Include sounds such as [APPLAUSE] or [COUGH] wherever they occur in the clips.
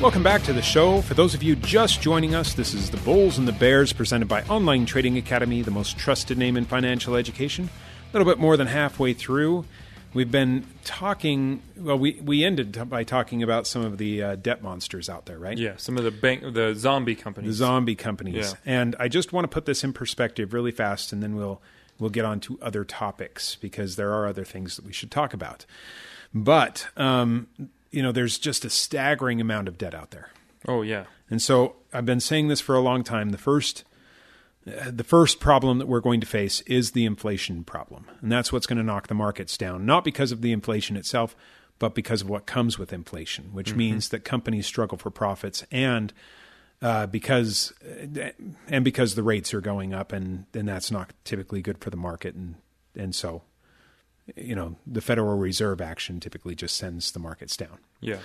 Welcome back to the show. For those of you just joining us, this is The Bulls and the Bears presented by Online Trading Academy, the most trusted name in financial education. A little bit more than halfway through. We've been talking, well, we, we ended by talking about some of the uh, debt monsters out there, right? Yeah, some of the bank, the zombie companies. The zombie companies. Yeah. And I just want to put this in perspective really fast, and then we'll we'll get on to other topics because there are other things that we should talk about. But um, you know, there's just a staggering amount of debt out there. oh yeah, And so I've been saying this for a long time. The first uh, the first problem that we're going to face is the inflation problem. And that's what's going to knock the markets down, not because of the inflation itself, but because of what comes with inflation, which means that companies struggle for profits and uh, because and because the rates are going up and and that's not typically good for the market and and so you know the Federal Reserve action typically just sends the markets down. yeah,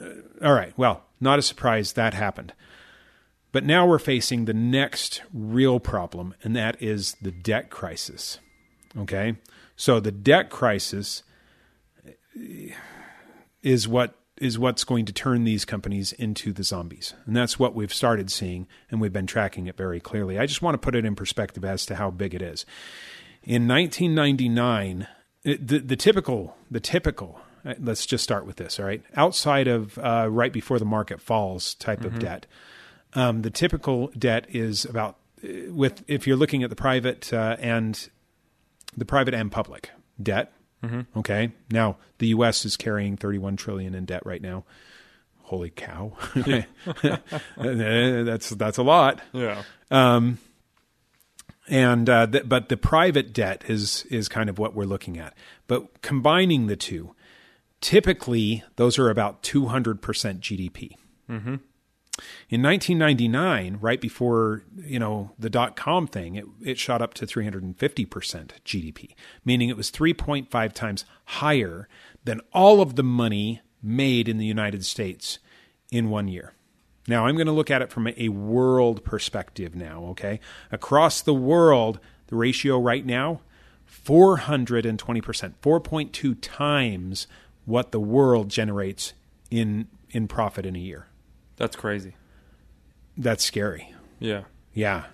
uh, All right. Well, not a surprise that happened. But now we're facing the next real problem, and that is the debt crisis. Okay? So the debt crisis eh, is what is what's going to turn these companies into the zombies. And that's what we've started seeing and we've been tracking it very clearly. I just want to put it in perspective as to how big it is. In 1999, it- the, the typical, the typical, uh, let's just start with this, all right? Outside of uh, right before the market falls type of debt, um, the typical debt is about, uh, with if you're looking at the private uh, and the private and public debt. Okay. Now the U.S. is carrying 31 trillion in debt right now. Holy cow! [LAUGHS] [LAUGHS] that's that's a lot yeah, and uh, th- but the private debt is is kind of what we're looking at. But combining the two, typically those are about two hundred percent GDP. Mm-hmm. In 1999, right before you know the dot com thing, it, it shot up to 350 percent GDP, meaning it was 3.5 times higher than all of the money made in the United States in one year. Now, I'm going to look at it from a world perspective now, okay? Across the world, the ratio right now, 420%, 4.2 times what the world generates in in profit in a year. that's crazy. That's scary. Yeah, Yeah.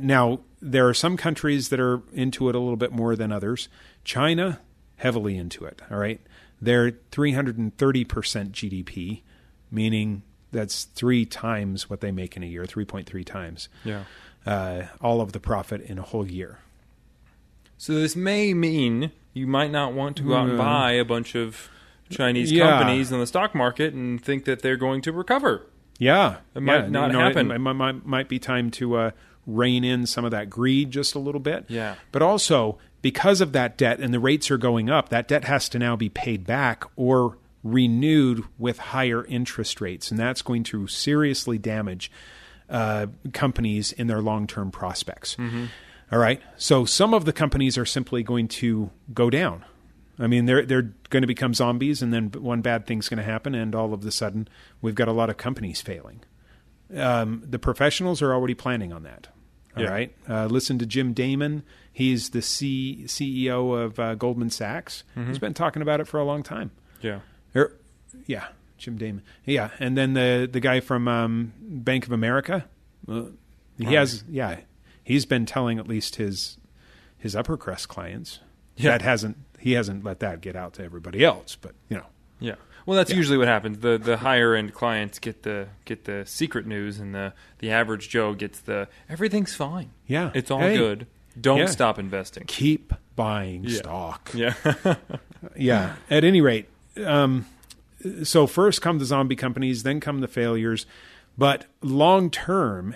Now, there are some countries that are into it a little bit more than others. China, heavily into it, all right? They're 330% GDP, meaning that's three times what they make in a year, 3.3 times yeah. uh, all of the profit in a whole year. So this may mean you might not want to go out and buy a bunch of Chinese Yeah. companies in the stock market and think that they're going to recover. Yeah. It might yeah, not you know, happen. It, might, might, might be time to uh, rein in some of that greed just a little bit. Yeah. But also, because of that debt and the rates are going up, that debt has to now be paid back or renewed with higher interest rates. And that's going to seriously damage uh, companies in their long term prospects. All right. So some of the companies are simply going to go down. I mean, they're they're going to become zombies, and then one bad thing's going to happen, and all of a sudden, we've got a lot of companies failing. Um, the professionals are already planning on that. All Yeah. right. Uh, listen to Jim Damon. He's the C- CEO of uh, Goldman Sachs. He's been talking about it for a long time. Yeah. Er, yeah, Jim Damon. Yeah, and then the the guy from um, Bank of America. Uh, he Right. has yeah, he's been telling at least his his upper crust clients. Yeah. That hasn't he hasn't let that get out to everybody else, but you know. Yeah. Well, that's usually what happens. The the higher end clients get the get the secret news, and the the average Joe gets the everything's fine. Yeah. It's all Hey. good. Don't Yeah. stop investing. Keep buying Yeah. stock. Yeah. [LAUGHS] yeah. At any rate, um, so first come the zombie companies, then come the failures, but long term,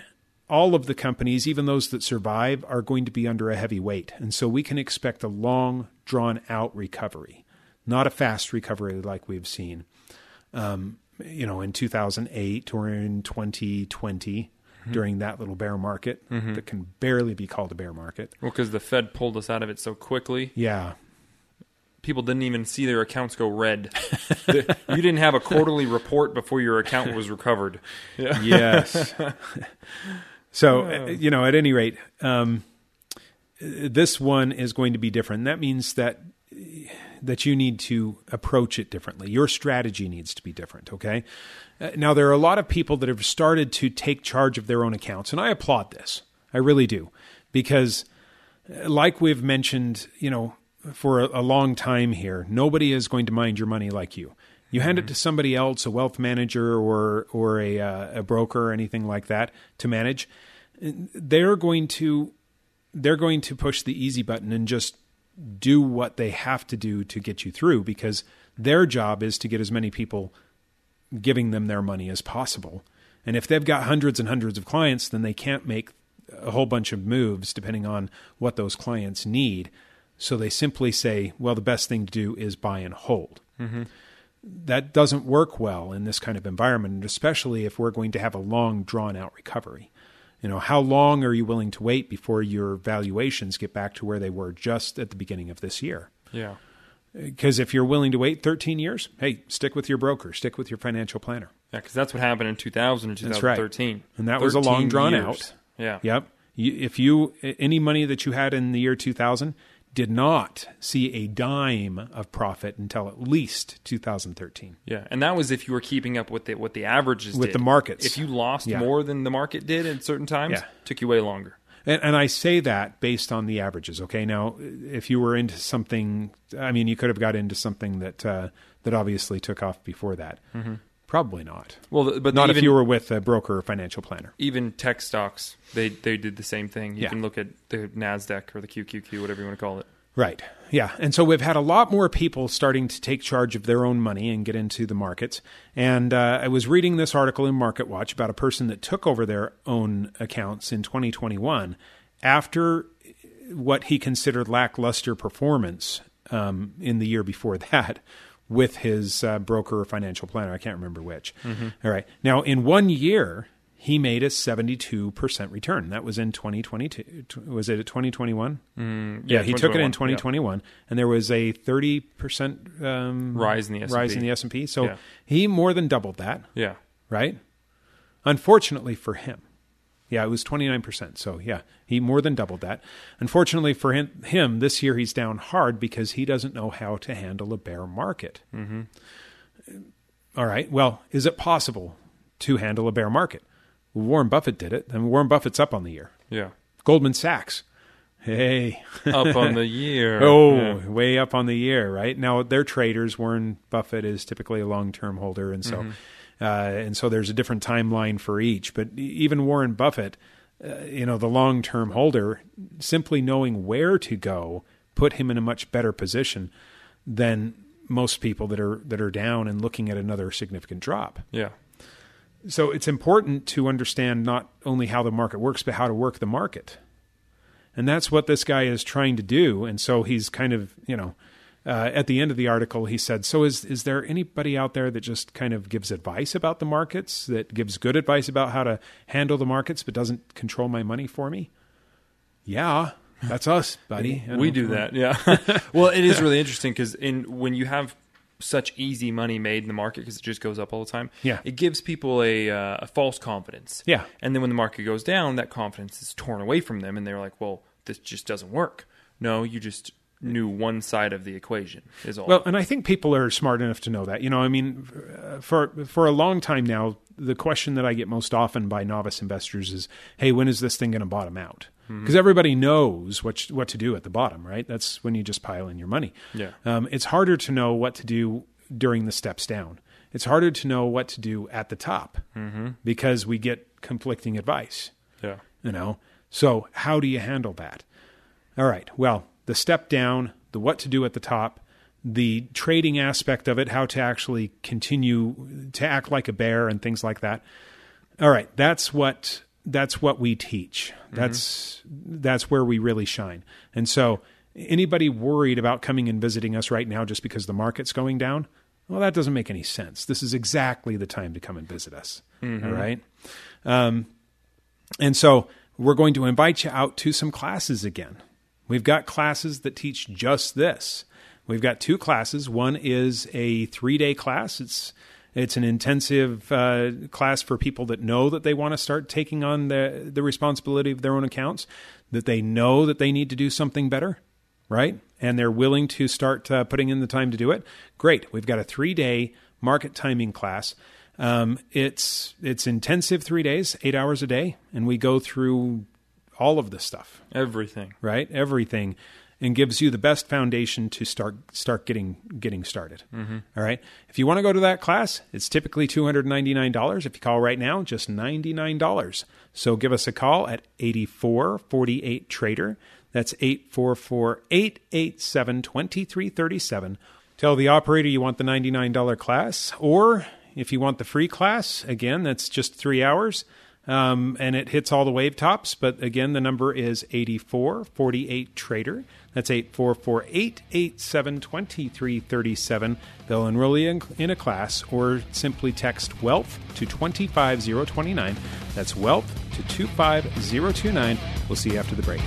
all of the companies, even those that survive, are going to be under a heavy weight, and so we can expect a long, drawn out recovery, not a fast recovery like we've seen. Um, you know, in 2008 or in 2020, during that little bear market that can barely be called a bear market. well, because the Fed pulled us out of it so quickly, Yeah, people didn't even see their accounts go red. The- you didn't have a quarterly report before your account was recovered. Yeah. yes. so, [LAUGHS] uh, you know, at any rate, um, this one is going to be different. That means that that you need to approach it differently. Your strategy needs to be different, okay? Uh, now there are a lot of people that have started to take charge of their own accounts and I applaud this. I really do because uh, like we've mentioned, you know, for a, a long time here, nobody is going to mind your money like you. You hand it to somebody else, a wealth manager or or a uh, a broker or anything like that to manage. They're going to they're going to push the easy button and just do what they have to do to get you through because their job is to get as many people giving them their money as possible. And if they've got hundreds and hundreds of clients, then they can't make a whole bunch of moves depending on what those clients need. So they simply say, well, the best thing to do is buy and hold. Mm-hmm that doesn't work well in this kind of environment, especially if we're going to have a long, drawn out recovery. You know, how long are you willing to wait before your valuations get back to where they were just at the beginning of this year? Yeah. Because if you're willing to wait 13 years, hey, stick with your broker, stick with your financial planner. Yeah, because that's what happened in 2000 and 2013. Right. And that was a long drawn years. out. Yeah. Yep. if you any money that you had in the year 2000, did not see a dime of profit until at least 2013. Yeah, and that was if you were keeping up with the, what the averages with did. the markets. If you lost Yeah. more than the market did at certain times, Yeah. took you way longer. And, and I say that based on the averages. Okay, now if you were into something, I mean, you could have got into something that uh, that obviously took off before that. Probably not. Well, but Not even, if you were with a broker or financial planner. even tech stocks, they they did the same thing. You Yeah. can look at the Nasdaq or the QQQ, whatever you want to call it. Right. Yeah. And so we've had a lot more people starting to take charge of their own money and get into the markets. And uh, I was reading this article in Market Watch about a person that took over their own accounts in 2021 after what he considered lackluster performance um, in the year before [LAUGHS] that with his uh, broker or financial planner. I can't remember which. All right. Now, in one year, he made a 72% return. That was in 2022. Was it 2021? Mm, Yeah, he took it in 2021, 2021, and there was a 30% um, Rise in the S&P. rise in the S&P. So Yeah. he more than doubled that, Yeah. yeah. right? Unfortunately for him. Yeah, it was 29%. So yeah, he more than doubled that. Unfortunately for him, him this year he's down hard because he doesn't know how to handle a bear market. Mm-hmm. All right. Well, is it possible to handle a bear market? Warren Buffett did it, and Warren Buffett's up on the year. Yeah. Goldman Sachs. Hey. Up on the [LAUGHS] year. Oh, Yeah. way up on the year, right? Now they're traders. Warren Buffett is typically a long-term holder, and so Mm-hmm. Uh, and so there's a different timeline for each. But even Warren Buffett, uh, you know, the long-term holder, simply knowing where to go put him in a much better position than most people that are that are down and looking at another significant drop. Yeah. So it's important to understand not only how the market works, but how to work the market. And that's what this guy is trying to do. And so he's kind of, you know, uh, at the end of the article, he said, "So is is there anybody out there that just kind of gives advice about the markets, that gives good advice about how to handle the markets, but doesn't control my money for me?" Yeah, that's us, [LAUGHS] buddy. We don't- do that yeah [LAUGHS] [LAUGHS] well it is really interesting because in when you have such easy money made in the market because it just goes up all the time Yeah. it gives people a, uh, a false confidence Yeah. and then when the market goes down that confidence is torn away from them and they're like well this just doesn't work no you just knew one side of the equation is all Well, and I think people are smart enough to know that. You know, I mean, uh, for for a long time now, the question that I get most often by novice investors is, "Hey, when is this thing going to bottom out?" Because everybody knows what what to do at the bottom, right? That's when you just pile in your money. Yeah. Um, it's harder to know what to do during the steps down. It's harder to know what to do at the top because we get conflicting advice yeah you know so how do you handle that all right well the step down the what to do at the top the trading aspect of it how to actually continue to act like a bear and things like that. All right that's what that's what we teach. That's that's where we really shine. And so anybody worried about coming and visiting us right now just because the market's going down? Well that doesn't make any sense. This is exactly the time to come and visit us. All right? Um, and so we're going to invite you out to some classes again. We've got classes that teach just this. We've got two classes. One is a three day class. It's it's an intensive uh, class for people that know that they want to start taking on the the responsibility of their own accounts, that they know that they need to do something better, right? and they're willing to start uh, putting in the time to do it, great. We've got a three day market timing class. Um, it's it's intensive three days, eight hours a day, and we go through all of this stuff, Everything. right? Everything, and gives you the best foundation to start start getting getting started. Mm-hmm. All right. If you want to go to that class, it's typically two hundred ninety nine dollars. If you call right now, just ninety nine dollars. So give us a call at eighty four forty eight trader. That's 844 887 2337. Tell the operator you want the $99 class, or if you want the free class, again, that's just three hours. Um, and it hits all the wave tops. But again, the number is 8448 Trader. That's 844 887 2337. They'll enroll you in, in a class or simply text wealth to 25029. That's wealth to 25029. We'll see you after the break.